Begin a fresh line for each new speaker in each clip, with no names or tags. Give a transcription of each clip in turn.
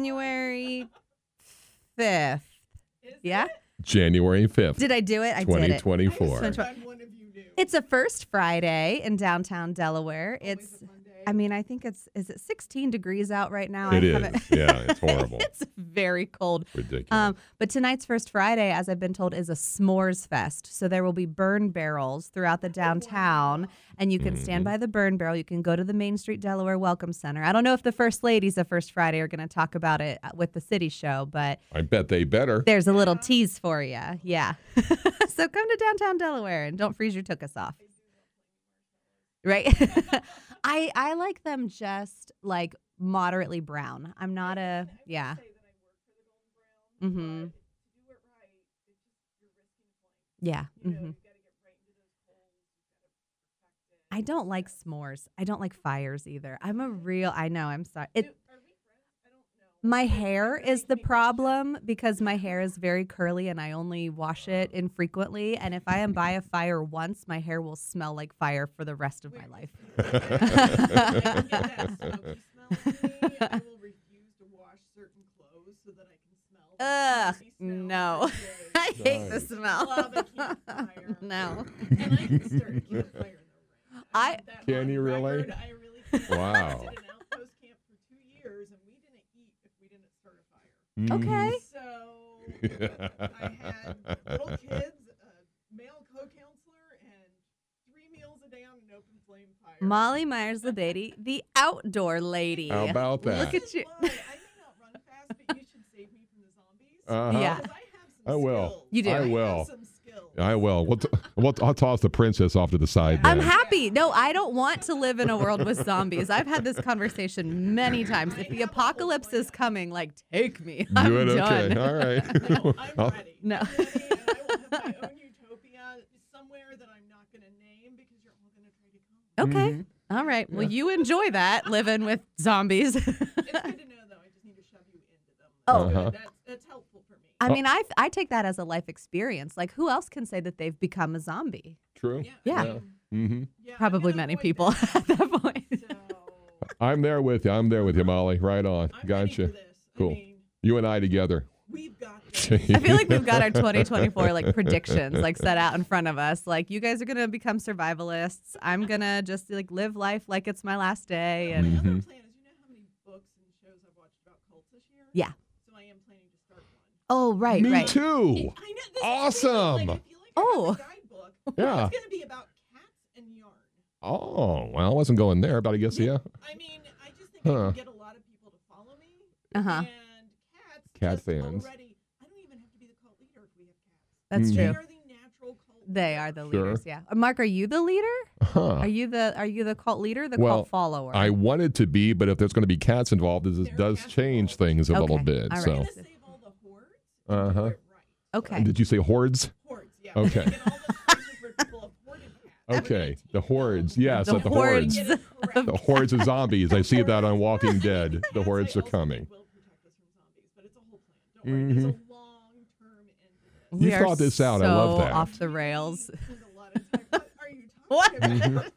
January 5th. Yeah?
January 5th,
Did I do it? I did it.
2024.
It's a first Friday in downtown Delaware. It's I mean, I think it's is it 16 degrees out right now?
It
I
is. Yeah, it's horrible.
it's very cold.
Ridiculous.
Um, but tonight's first Friday, as I've been told, is a s'mores fest. So there will be burn barrels throughout the downtown, and you can stand
Mm-hmm.
by the burn barrel. You can go to the Main Street Delaware Welcome Center. I don't know if the first ladies of First Friday are going to talk about it uh, with the city show, but
I bet they better.
there's a little tease for you. Yeah. so come to downtown Delaware and don't freeze your tookus off. Right. I I like them just like moderately brown. I'm not a yeah. Mm Mhm. Yeah. Mm Mhm. I don't like s'mores. I don't like fires either. I'm a real I know, I'm sorry. It my hair is the problem because my hair is very curly and I only wash it infrequently. And if I am by a fire once, my hair will smell like fire for the rest of my life. Ugh, no. I hate the smell. no.
And I can start to keep
Okay.
So I had little kids, a male co-counselor, and three meals a day on an open flame fire.
Molly Myers LaBadie, the outdoor lady.
How about that?
Look at you.
Why? I may not run fast, but you should save me from the zombies.
Uh-huh.
Yeah.
I have some
I will.
skills.
You do.
I
I have
will.
some skills.
I will. We'll, t- we'll t- I'll toss the princess off to the side.
I'm happy. No, I don't want to live in a world with zombies. I've had this conversation many times. If the apocalypse is coming, like take me. I'm
Good.
done.
Okay. All right.
No, I'm
I'll-
ready.
No.
I'm ready, and I will have my own utopia somewhere that I'm not going to name because you're all going to try to come.
Okay. All right. Well, you enjoy that living with zombies.
It's good to know, though. I just need to shove you into them.
Oh.
Uh-huh.
that's, that's helpful.
I mean, I I take that as a life experience. Like, who else can say that they've become a zombie?
True.
Yeah.
Yeah.
I mean,
Mm-hmm.
yeah,
Probably many people
that.
at that point.
So,
I'm there with you. I'm there with you, Molly. Right on.
I'm ready
Gotcha.
for this.
Cool.
I mean,
You and I together.
we've got this.
I feel like we've got our 2024 like predictions like set out in front of us. Like you guys are gonna become survivalists. I'm gonna just like live life like it's my last day. And
My other
Mhm.
plan is, you know how many books and shows I've watched about cults this year?
Yeah.
So I am planning to start one.
Oh right,
Me
right.
too.
I know, this is crazy.
Awesome.
Like, I feel like
Oh.
I have a guidebook.
Yeah.
It's going to be about cats and yarn.
Oh, well, I wasn't going there, but I guess, yeah.
I mean, I just think I
Huh.
can get a lot of people to follow me.
Uh huh.
And cats.
Cat
just
fans.
Already, I don't even have to be the cult leader if we have cats.
That's
Mhm.
They
true.
are the natural cult.
They
leader.
are the
Sure.
leaders. Yeah. Uh, Mark, are you the leader?
Huh.
Are you the Are you the cult leader? The
Well,
cult follower?
I wanted to be, but if there's going to be cats involved, this
There
does change
involved.
things a little
Okay.
bit.
All right.
So,
I'm it right.
okay.
did you say hordes?
Hordes, yeah.
Okay.
The places where people have hoarded cats.
Okay, the hordes. Yes,
The
the
hordes.
hordes.
Get it correct.
The hordes of zombies. I see that on Walking Dead. The hordes are coming.
think will protect us from zombies, but it's a whole plan. Don't worry, a long-term end.
You thought this out. I love that.
Off the rails.
Spend a lot of time- What are you
What?
talking
Mm-hmm.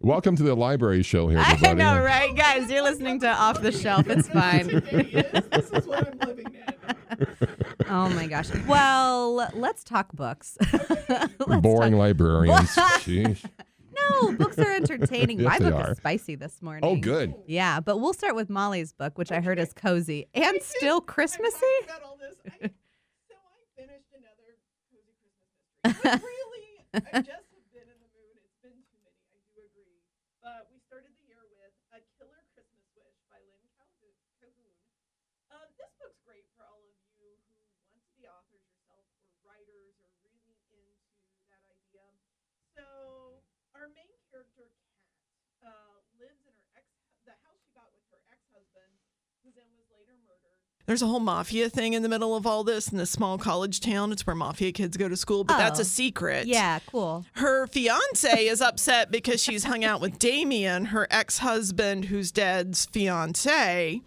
Welcome to the library show here,
I
everybody.
know, right, guys? You're listening to Off the Shelf. It's fine.
This, this is what I'm living in.
Oh my gosh. Well, let's talk books. Let's
Boring
talk-
librarians. Sheesh.
No, books are entertaining.
Yes,
My book
are.
is spicy this oh, morning.
Oh, good.
Yeah, but we'll start with Molly's book, which I heard is cozy and still
I'm
Christmassy.
talking about all this. I, so I finished another cozy Christmas mystery. Like, really, I just have been in the mood. It's been too many. I do agree. But we started the year with A Killer Christmas Wish by Lynn Cahoon. Cahoon. Um, this book's great for all of you who want to be authors yourself or writers or really into that idea. So our main character, Kat, uh, lives in her ex the house she got with her ex-husband, who then was later murdered. There's a whole mafia thing in the middle of all this in this small college town. It's where mafia kids go to school, but that's
Oh.
a secret.
Yeah, cool.
Her fiance is upset because she's hung out with Damien, her ex husband, who's dead's fiance.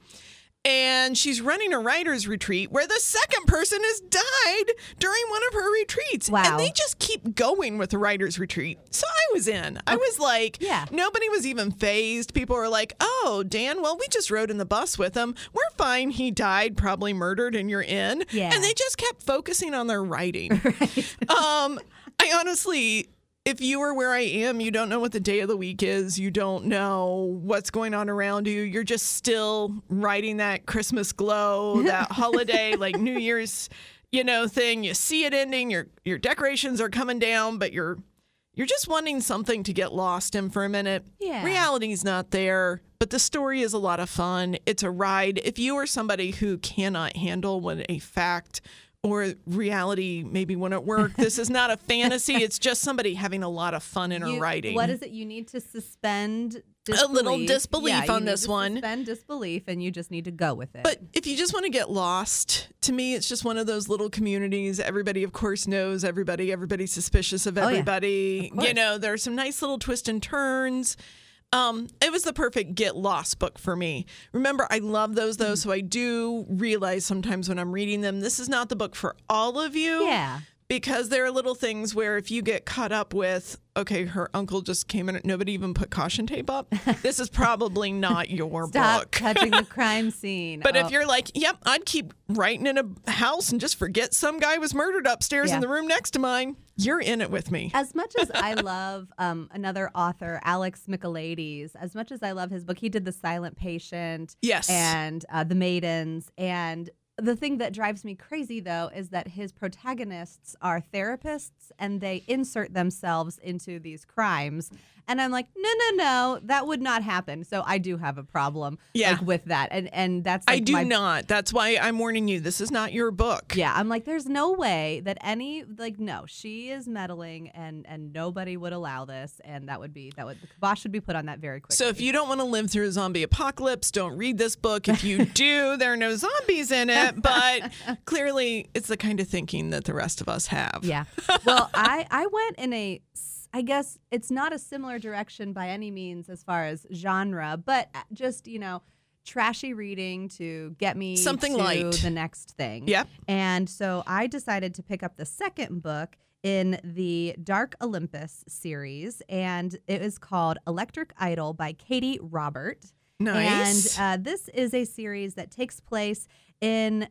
And she's running a writer's retreat where the second person has died during one of her retreats.
Wow.
And they just keep going with the writer's retreat. So I was in. I was like,
Yeah.
nobody was even fazed. People were like, oh, Dan, well, we just rode in the bus with him. We're fine. He died, probably murdered, and you're in.
Yeah.
And they just kept focusing on their writing. um, I honestly, if you were where I am, you don't know what the day of the week is. You don't know what's going on around you. You're just still riding that Christmas glow, that holiday, like New Year's, you know, thing. You see it ending. Your your decorations are coming down, but you're you're just wanting something to get lost in for a minute.
Yeah.
Reality's not there, but the story is a lot of fun. It's a ride. If you are somebody who cannot handle when a fact or reality maybe wouldn't work, this is not a fantasy. It's just somebody having a lot of fun in her
You-
writing.
What is it? You need to suspend
A little
disbelief.
disbelief
Yeah, you
on
need
this
to
one.
Suspend disbelief, and you just need to go with it.
But if you just want to get lost, to me, it's just one of those little communities. Everybody, of course, knows everybody. Everybody's suspicious of
Oh, yeah.
everybody.
Of
you know, there are some nice little twists and turns. Um, it was the perfect get lost book for me. Remember, I love those though, so I do realize sometimes when I'm reading them, this is not the book for all of you.
yeah,
Because there are little things where if you get caught up with, okay, her uncle just came in, nobody even put caution tape up. this is probably not your
stop
book.
touching the crime scene.
But
Oh,
if you're like, yep, I'd keep writing in a house and just forget some guy was murdered upstairs
Yeah.
in the room next to mine, you're in it with me.
as much as I love um, another author, Alex Michaelides, as much as I love his book, he did The Silent Patient
Yes.
and uh, The Maidens. And the thing that drives me crazy, though, is that his protagonists are therapists and they insert themselves into these crimes. And I'm like, no, no, no, that would not happen. So I do have a problem
Yeah.
like, with that. And and that's
I do
my
not. That's why I'm warning you. This is not your book.
Yeah, I'm like, there's no way that any like no, she is meddling, and and nobody would allow this, and that would be that would the kibosh should be put on that very quickly.
So if you don't want to live through a zombie apocalypse, don't read this book. If you do, there are no zombies in it, but clearly it's the kind of thinking that the rest of us have.
yeah, well, I I went in a, I guess it's not a similar direction by any means as far as genre, but uh, just you know. Trashy reading to get me
Something
to
light.
the next thing.
Yep.
And so I decided to pick up the second book in the Dark Olympus series, and it is called Electric Idol by Katee Robert.
Nice.
And uh, this is a series that takes place in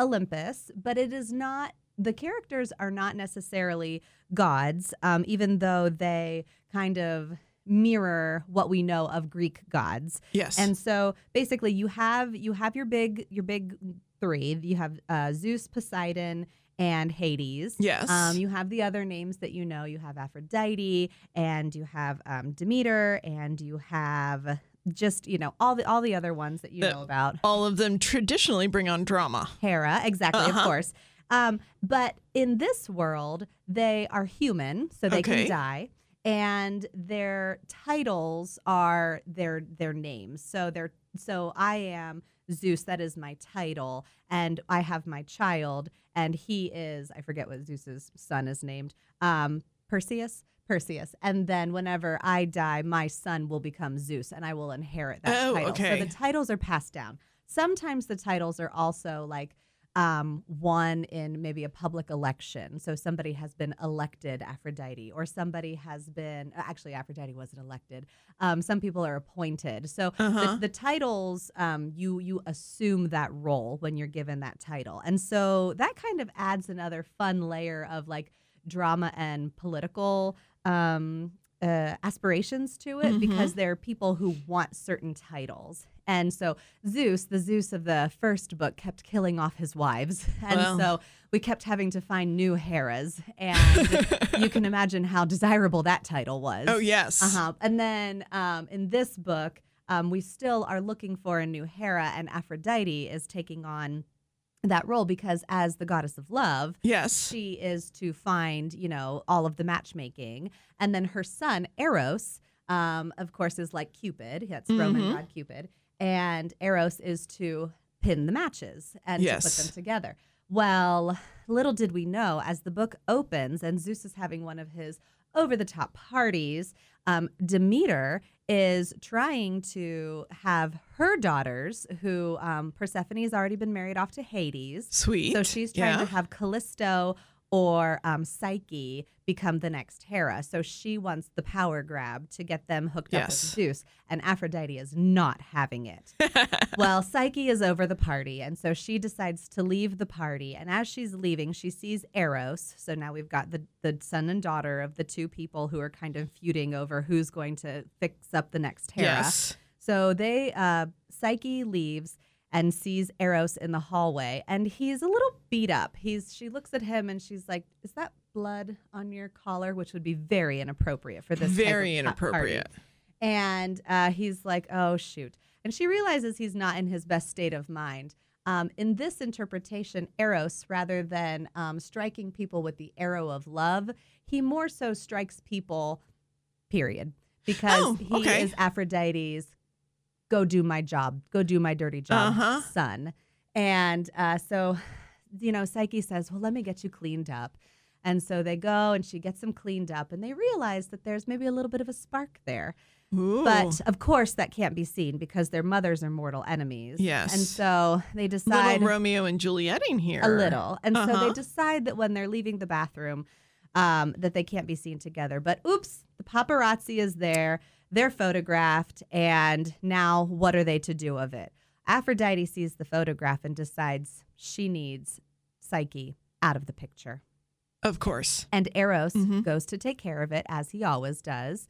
Olympus, but it is not, the characters are not necessarily gods, um, even though they kind of mirror what we know of Greek gods.
yes.
And so basically you have you have your big your big three. You have uh, Zeus, Poseidon, and Hades.
Yes.
Um, you have the other names that you know. You have Aphrodite, and you have um, Demeter, and you have just you know all the all the other ones that you
The-
know about.
All of them traditionally bring on drama.
Hera, exactly,
Uh-huh.
of course. Um, but in this world, they are human, so they
Okay.
can die, and their titles are their their names. So they're so I am Zeus. That is my title, and I have my child, and he is I forget what Zeus's son is named. Um, Perseus. Perseus. And then whenever I die, my son will become Zeus and I will inherit that
Oh,
title.
okay.
So the titles are passed down. Sometimes the titles are also like um, won in maybe a public election. So somebody has been elected Aphrodite, or somebody has been uh, actually Aphrodite wasn't elected. Um, some people are appointed. So
Uh-huh.
the, the titles, um, you you assume that role when you're given that title, and so that kind of adds another fun layer of like drama and political. Um, uh, aspirations to it
Mhm.
because there are people who want certain titles. And so Zeus, the Zeus of the first book, kept killing off his wives. And
Well.
so we kept having to find new Heras. And you can imagine how desirable that title was.
Oh, yes.
Uh-huh. And then um, in this book, um, we still are looking for a new Hera, and Aphrodite is taking on that role because as the goddess of love,
Yes.
she is to find, you know, all of the matchmaking. And then her son, Eros, um, of course, is like Cupid. That's Roman
Mhm.
god Cupid. And Eros is to pin the matches and to put them together. Well, little did we know, as the book opens and Zeus is having one of his over the top parties. Um, Demeter is trying to have her daughters, who um, Persephone's already been married off to Hades.
Sweet.
So she's trying
yeah.
to have Callisto or um, Psyche become the next Hera. So she wants the power grab to get them hooked up with Zeus, and Aphrodite is not having it. well, Psyche is over the party, and so she decides to leave the party. And as she's leaving, she sees Eros. So now we've got the the son and daughter of the two people who are kind of feuding over who's going to fix up the next Hera.
Yes.
So they uh Psyche leaves and sees Eros in the hallway and he's a little beat up. He's she looks at him and she's like, "Is that blood on your collar?" which would be very inappropriate for this
Very
pa- party.
inappropriate.
And uh, he's like, "Oh shoot." And she realizes he's not in his best state of mind. Um, in this interpretation, Eros, rather than um, striking people with the arrow of love, he more so strikes people, period, because
Oh,
he is Aphrodite's go do my job, go do my dirty job,
Uh-huh.
son. And uh, so, you know, Psyche says, well, let me get you cleaned up. And so they go and she gets them cleaned up and they realize that there's maybe a little bit of a spark there.
Ooh.
But of course, that can't be seen because their mothers are mortal enemies.
Yes.
And so they decide
little Romeo and Julieting here.
a little. And so
Uh-huh.
they decide that when they're leaving the bathroom, um, that they can't be seen together. But oops, the paparazzi is there. They're photographed. And now what are they to do of it? Aphrodite sees the photograph and decides she needs Psyche out of the picture.
Of course.
And Eros
Mhm.
goes to take care of it as he always does,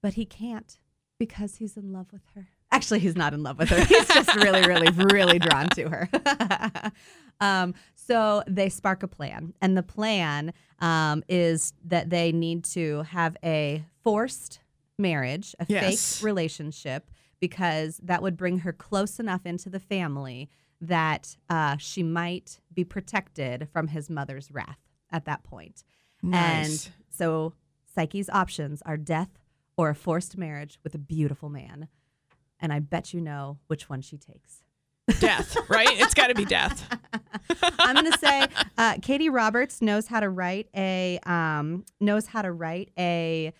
but he can't because he's in love with her. Actually, he's not in love with her. He's just really, really, really drawn to her. um, so they spark a plan, and the plan um, is that they need to have a forced marriage, a
Yes.
fake relationship, because that would bring her close enough into the family that uh, she might be protected from his mother's wrath at that point.
Nice.
And so Psyche's options are death or a forced marriage with a beautiful man. And I bet you know which one she takes.
death, right? It's got to be death.
I'm going to say uh, Katee Roberts knows how to write a um, knows how to write a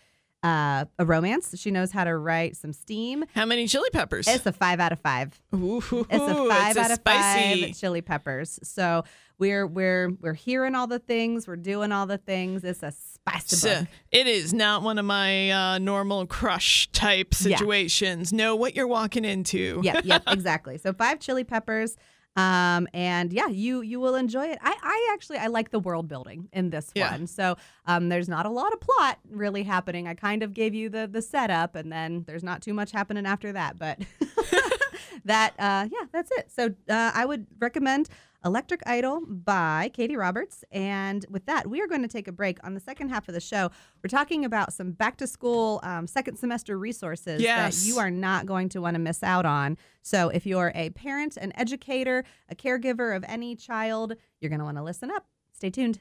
uh, a romance. She knows how to write some steam.
How many chili peppers?
It's a five out of five.
Ooh,
It's a five out of
spicy.
five chili peppers. So we're we're we're hearing all the things. We're doing all the things. It's a spicy
So,
book.
it is not one of my uh, normal crush type
Yeah.
situations. Know what you're walking into.
yep, yep, exactly. So five chili peppers. Um, and yeah, you you will enjoy it. I, I actually I like the world building in this
Yeah.
one. So um, there's not a lot of plot really happening. I kind of gave you the the setup, and then there's not too much happening after that. But that uh, yeah, that's it. So uh, I would recommend Electric Idol by Katee Roberts. And with that, we are going to take a break. On the second half of the show, we're talking about some back to school um, second semester resources
Yes.
that you are not going to want to miss out on. So if you're a parent, an educator, a caregiver of any child, you're going to want to listen up. Stay tuned.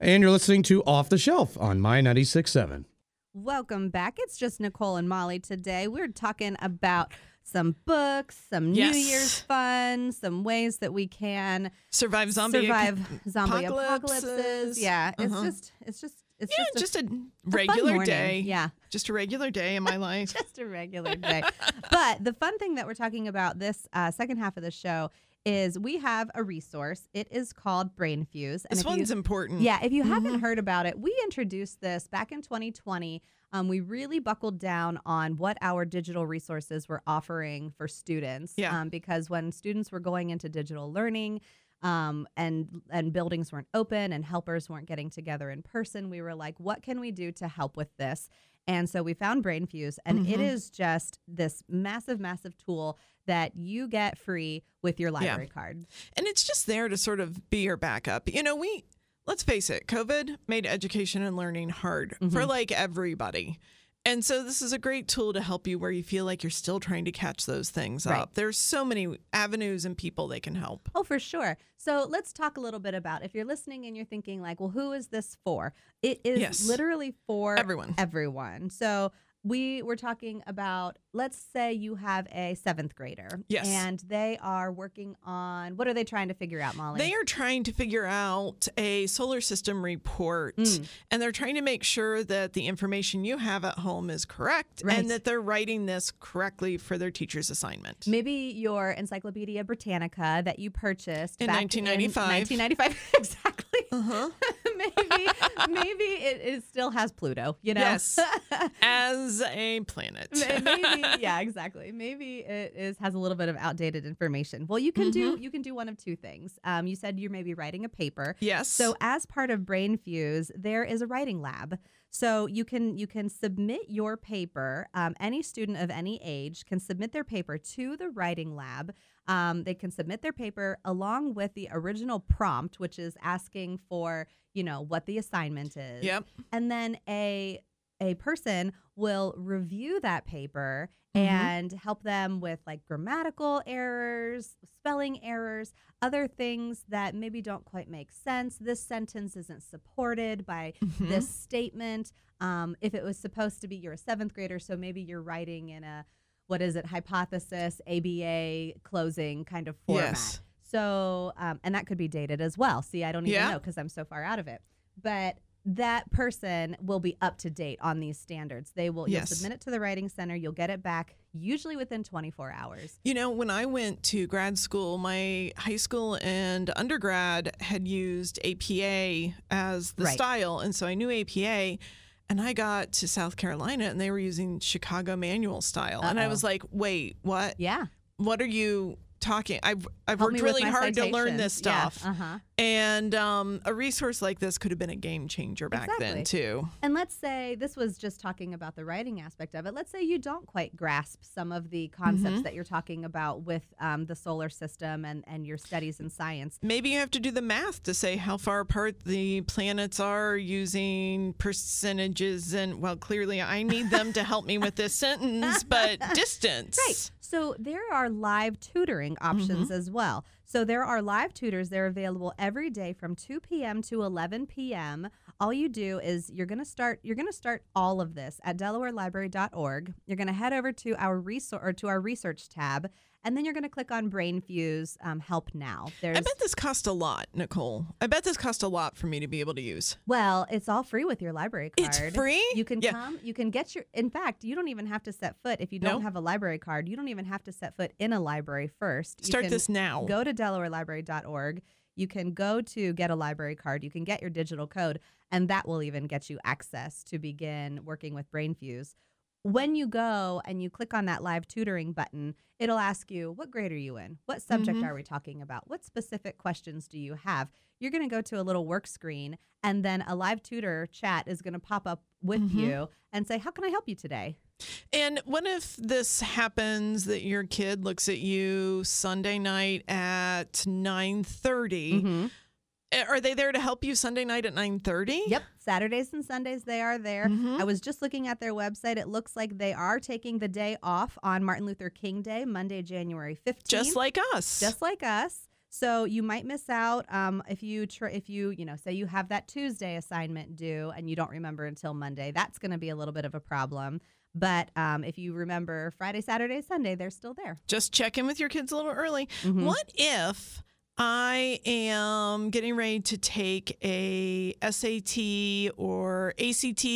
And you're listening to Off the Shelf on My 96.7.
Welcome back. It's just Nicole and Molly today. We're talking about some books, some New
Yes.
Year's fun, some ways that we can
Survive zombie.
survive zombie
apocalypses.
apocalypses. Yeah, it's
Uh-huh.
just it's just it's
Yeah,
just, a,
just a
a
regular day.
Yeah,
Just a regular day in my life.
just a regular day. but the fun thing that we're talking about this uh, second half of the show is we have a resource. It is called Brainfuse.
this
if you-
one's important.
Yeah, if you
Mm-hmm.
haven't heard about it, we introduced this back in 2020. Um, we really buckled down on what our digital resources were offering for students.
Yeah.
Um, because when students were going into digital learning, um, and and buildings weren't open and helpers weren't getting together in person, we were like, what can we do to help with this? And so we found BrainFuse, and it
Mhm.
is just this massive, massive tool that you get free with your library card.
And it's just there to sort of be your backup. You know, we, let's face it, COVID made education and learning hard
Mm-hmm.
for like everybody. And so this is a great tool to help you where you feel like you're still trying to catch those things
Right.
up. There's so many avenues and people they can help.
Oh, for sure. So let's talk a little bit about if you're listening and you're thinking like, well, who is this for? It is
Yes.
literally for
Everyone.
Everyone. So we were talking about let's say you have a seventh grader
Yes.
and they are working on what are they trying to figure out molly
They are trying to figure out a solar system report
Mm.
and they're trying to make sure that the information you have at home is correct
Right.
and that they're writing this correctly for their teacher's assignment.
maybe your encyclopedia britannica that you purchased
In
back
1995.
1995 exactly
Uh-huh.
maybe maybe it, it still has pluto you know?
Yes. As a planet.
maybe yeah exactly. Maybe it is has a little bit of outdated information. Well you can do you can do one of two things. Um, you said you're maybe writing a paper.
Yes.
so as part of Brainfuse there is a writing lab so you can you can submit your paper um, any student of any age can submit their paper to the writing lab um, they can submit their paper along with the original prompt which is asking for you know what the assignment is
Yep.
and then a a person will review that paper
Mhm.
and help them with like grammatical errors, spelling errors, other things that maybe don't quite make sense. This sentence isn't supported by
Mhm.
this statement. Um, if it was supposed to be you're a seventh grader, so maybe you're writing in a what is it, hypothesis, ABA closing kind of format.
Yes.
So, um, and that could be dated as well. See, I don't even
Yeah.
know because I'm so far out of it. But that person will be up to date on these standards. They will
Yes.
you'll submit it to the writing center. You'll get it back usually within 24 hours.
You know, when I went to grad school, my high school and undergrad had used APA as the
Right.
style. And so I knew APA. And I got to South Carolina and they were using Chicago manual style. And I was like, wait, what?
Yeah.
What are you talking? I've, I've
Help
worked really hard to learn this
Yeah,
stuff.
uh-huh.
And um, a resource like this could have been a game changer back then, too.
And let's say this was just talking about the writing aspect of it. Let's say you don't quite grasp some of the concepts
Mm-hmm.
that you're talking about with um, the solar system and, and your studies in science.
Maybe you have to do the math to say how far apart the planets are using percentages. And well, clearly I need them to help me with this sentence, but distance.
Right. So there are live tutoring options mm-hmm. as well. So there are live tutors. They're available every day from 2 p.m. to 11 p.m. All you do is you're going to start you're going to start all of this at delawarelibrary.org. You're going to head over to our resource or to our research tab and then you're going to click on BrainFuse um, Help Now. There's
I bet this cost a lot, Nicole. I bet this cost a lot for me to be able to use.
Well, it's all free with your library card.
It's free?
You can
Yeah.
come, you can get your in fact, you don't even have to set foot if you don't
No?
have a library card. You don't even have to set foot in a library first. You
Start this now.
Go to delawarelibrary.org. You can go to get a library card. You can get your digital code and that will even get you access to begin working with BrainFuse. When you go and you click on that live tutoring button, it'll ask you, what grade are you in? What subject
Mhm.
are we talking about? What specific questions do you have? You're going to go to a little work screen, and then a live tutor chat is going to pop up with
Mhm.
you and say, How can I help you today?
And what if this happens that your kid looks at you Sunday night at 9:30?
Mm-hmm.
Are they there to help you Sunday night at 9:30?
Yep. Saturdays and Sundays, they are there.
Mhm.
I was just looking at their website. It looks like they are taking the day off on Martin Luther King Day, Monday, January 15th.
Just like us.
just like us. So you might miss out um, if you tr- if you you know say you have that Tuesday assignment due and you don't remember until Monday. That's going to be a little bit of a problem. But um, if you remember Friday, Saturday, Sunday, they're still there.
Just check in with your kids a little early.
Mhm.
What if I am getting ready to take a SAT or ACT,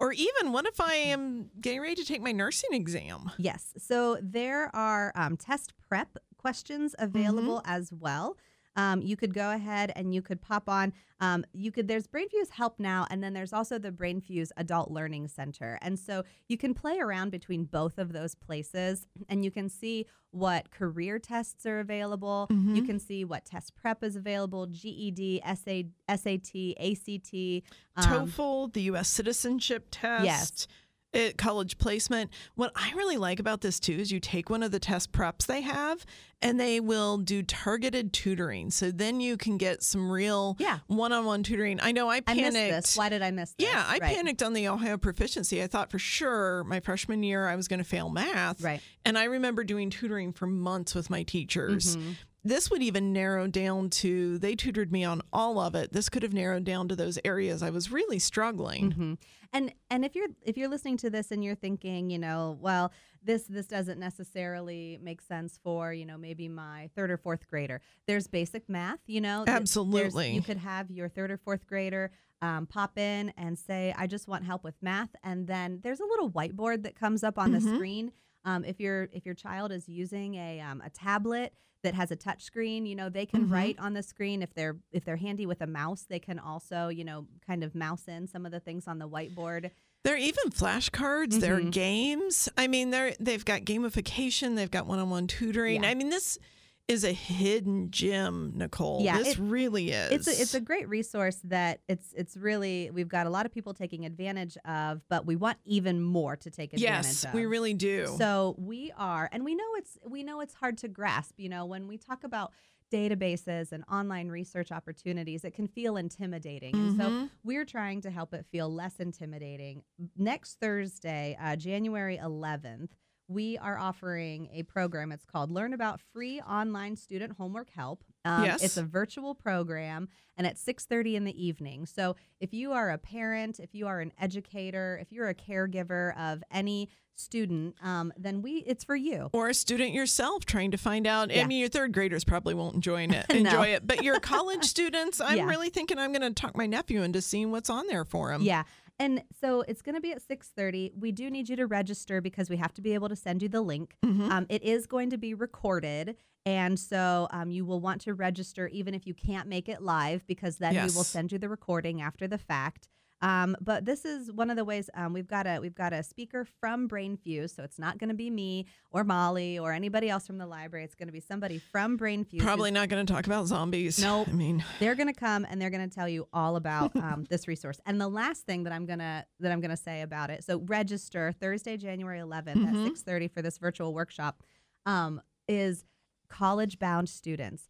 or even what if I am getting ready to take my nursing exam?
Yes. So there are um, test prep questions available as well. Um, you could go ahead and you could pop on. Um, you could there's BrainFuse Help Now, and then there's also the BrainFuse Adult Learning Center, and so you can play around between both of those places, and you can see what career tests are available. You can see what test prep is available: GED, SA, SAT, ACT, um,
TOEFL, the U.S. citizenship test.
Yes.
It, college placement. What I really like about this too is you take one of the test preps they have and they will do targeted tutoring. So then you can get some real
Yeah.
one on one tutoring. I know I
I
panicked.
missed this. Why did I miss this?
Yeah, I
Right.
panicked on the Ohio proficiency. I thought for sure my freshman year I was going to fail math.
Right.
And I remember doing tutoring for months with my teachers.
Mhm.
This would even narrow down to they tutored me on all of it. This could have narrowed down to those areas I was really struggling.
Mhm. And and if you're if you're listening to this and you're thinking, you know, well, this this doesn't necessarily make sense for, you know, maybe my third or fourth grader. There's basic math, you know. th- there's-
Absolutely.
You could have your third or fourth grader um, pop in and say, I just want help with math. And then there's a little whiteboard that comes up on the
Mhm.
screen. Um, if your if your child is using a um, a tablet that has a touch screen, you know, they can
Mhm.
write on the screen. If they're if they're handy with a mouse, they can also, you know, kind of mouse in some of the things on the whiteboard.
There are even flashcards. There are games. I mean, they're they've got gamification. They've got one-on-one tutoring.
Yeah.
I mean, this is a hidden gem, Nicole.
Yeah,
this
it-
really is.
It's a, it's a great resource that it's it's really we've got a lot of people taking advantage of, but we want even more to take advantage
yes,
of.
we really do.
So we are, and we know it's we know it's hard to grasp. You know, when we talk about databases and online research opportunities, it can feel intimidating. And so
Mhm.
we're trying to help it feel less intimidating. Next Thursday, uh, January 11th, we are offering a program. It's called Learn About Free Online Student Homework Help. Um,
Yes.
It's a virtual program, and it's 6:30 in the evening. So if you are a parent, if you are an educator, if you're a caregiver of any student, um, then we it's for you.
or a student yourself trying to find out. I mean, your third graders probably won't enjoy it.
No.
Enjoy it, but your college students, I'm
Yeah.
really thinking I'm going to talk my nephew into seeing what's on there for him.
Yeah. And so it's going to be at 6:30. We do need you to register because we have to be able to send you the link.
Mhm.
Um, it is going to be recorded, and so um, you will want to register even if you can't make it live because then we will send you the recording after the fact. Um, but this is one of the ways um, we've got a we've got a speaker from BrainFuse, so it's not going to be me or Molly or anybody else from the library. It's going to be somebody from BrainFuse.
Probably not going to talk about zombies.
Nope.
I mean,
they're going to come and they're going to tell you all about um, this resource. And the last thing that I'm gonna that I'm gonna say about it. So register Thursday, January 11th
Mhm.
at 6:30 for this virtual workshop. Um, is college bound students.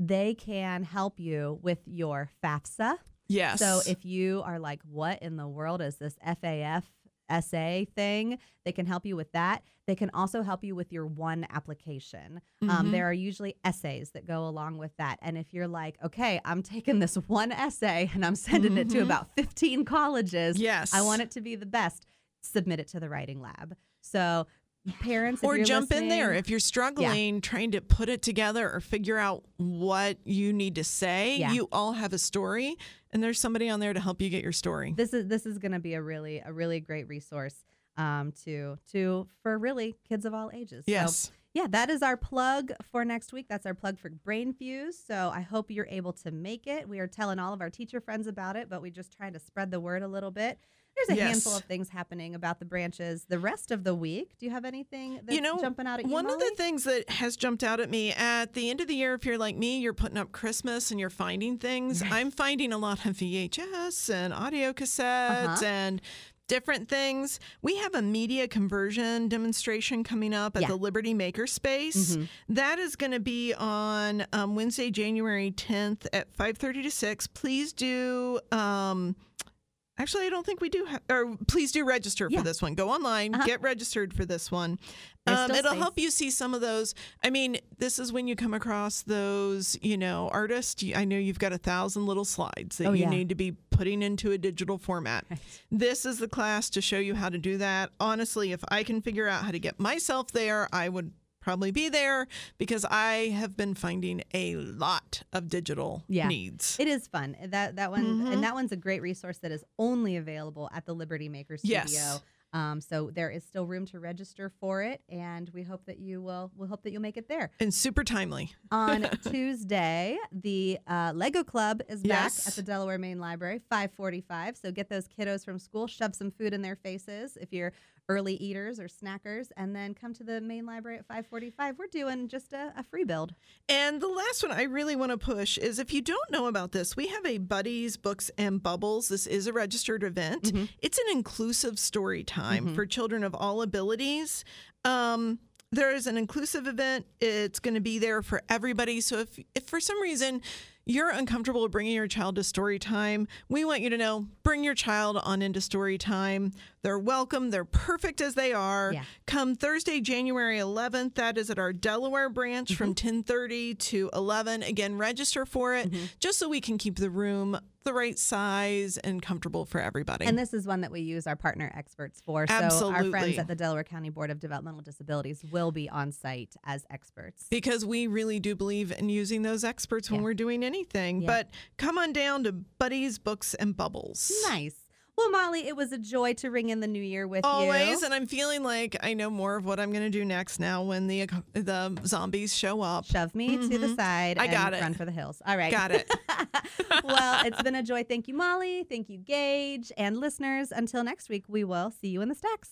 They can help you with your FAFSA.
Yes.
So if you are like, what in the world is this FAF SA thing? They can help you with that. They can also help you with your one application. Um,
Mhm.
there are usually essays that go along with that. And if you're like, okay, I'm taking this one essay and I'm sending it to
Mhm.
about 15 colleges,
yes.
I want it to be the best, submit it to the writing lab. So parents,
or jump in there if you're struggling trying to put it together or figure out what you need to say
Yeah.
you all have a story and there's somebody on there to help you get your story
this is this is going to be a really a really great resource um, to to for really kids of all ages. So,
yes
yeah, that is our plug for next week. That's our plug for BrainFuse. So I hope you're able to make it. We are telling all of our teacher friends about it, but we just trying to spread the word a little bit. There's a
Yes.
handful of things happening about the branches the rest of the week. Do you have anything that's
you know
jumping out at you?
one of the things that has jumped out at me at the end of the year if you're like me you're putting up christmas and you're finding things i'm finding a lot of vhs and audio cassettes
Uh-huh.
and different things we have a media conversion demonstration coming up at
Yeah.
the liberty maker space
Mhm.
That is going to be on um, Wednesday, January 10th at 5:30 to 6. Please do. Um, actually, I don't think we do. Ha- or please do register
Yeah.
for this one. Go online,
Uh-huh.
get registered for this one. Um, it'll
space.
help you see some of those. I mean, this is when you come across those, you know, artists. You- I know you've got a thousand little slides that
Oh,
you
yeah.
need to be putting into a digital format.
Right.
This is the class to show you how to do that. Honestly, if I can figure out how to get myself there, I would probably be there because I have been finding a lot of digital
Yeah.
needs.
It is fun. That that one
Mhm.
and that one's a great resource that is only available at the Liberty Maker Studio.
Yes.
Um, so there is still room to register for it, and we hope that you will. We hope that you'll make it there.
and super timely.
On Tuesday, the uh, Lego Club is back
Yes.
at the Delaware Main Library, 545. So get those kiddos from school, shove some food in their faces if you're early eaters or snackers, and then come to the main library at 545. We're doing just a, a free build.
And the last one I really want to push is if you don't know about this, we have a Buddies Books and Bubbles. This is a registered event.
Mhm.
It's an inclusive story time
Mhm.
for children of all abilities. Um, there is an inclusive event. It's going to be there for everybody. So if, if for some reason you're uncomfortable bringing your child to story time, we want you to know bring your child on into story time. They're welcome. They're perfect as they are.
Yeah.
Come Thursday, January 11th. That is at our Delaware branch
Mm-hmm.
from 10:30 to 11. Again, register for it
Mm-hmm.
just so we can keep the room the right size and comfortable for everybody.
And this is one that we use our partner experts for. So our friends at the Delaware County Board of Developmental Disabilities will be on site as experts.
because we really do believe in using those experts when
Yeah.
we're doing anything.
Yeah.
But come on down to Buddies Books and Bubbles.
Nice. Well, Molly, it was a joy to ring in the new year with
Always,
you.
Always, and I'm feeling like I know more of what I'm going to do next now when the the zombies show up.
Shove me to the side
Mm-hmm. I
and
got it.
run for the hills. All right.
Got it.
well, it's been a joy. Thank you, Molly. Thank you, Gage. And listeners, until next week, we will see you in the stacks.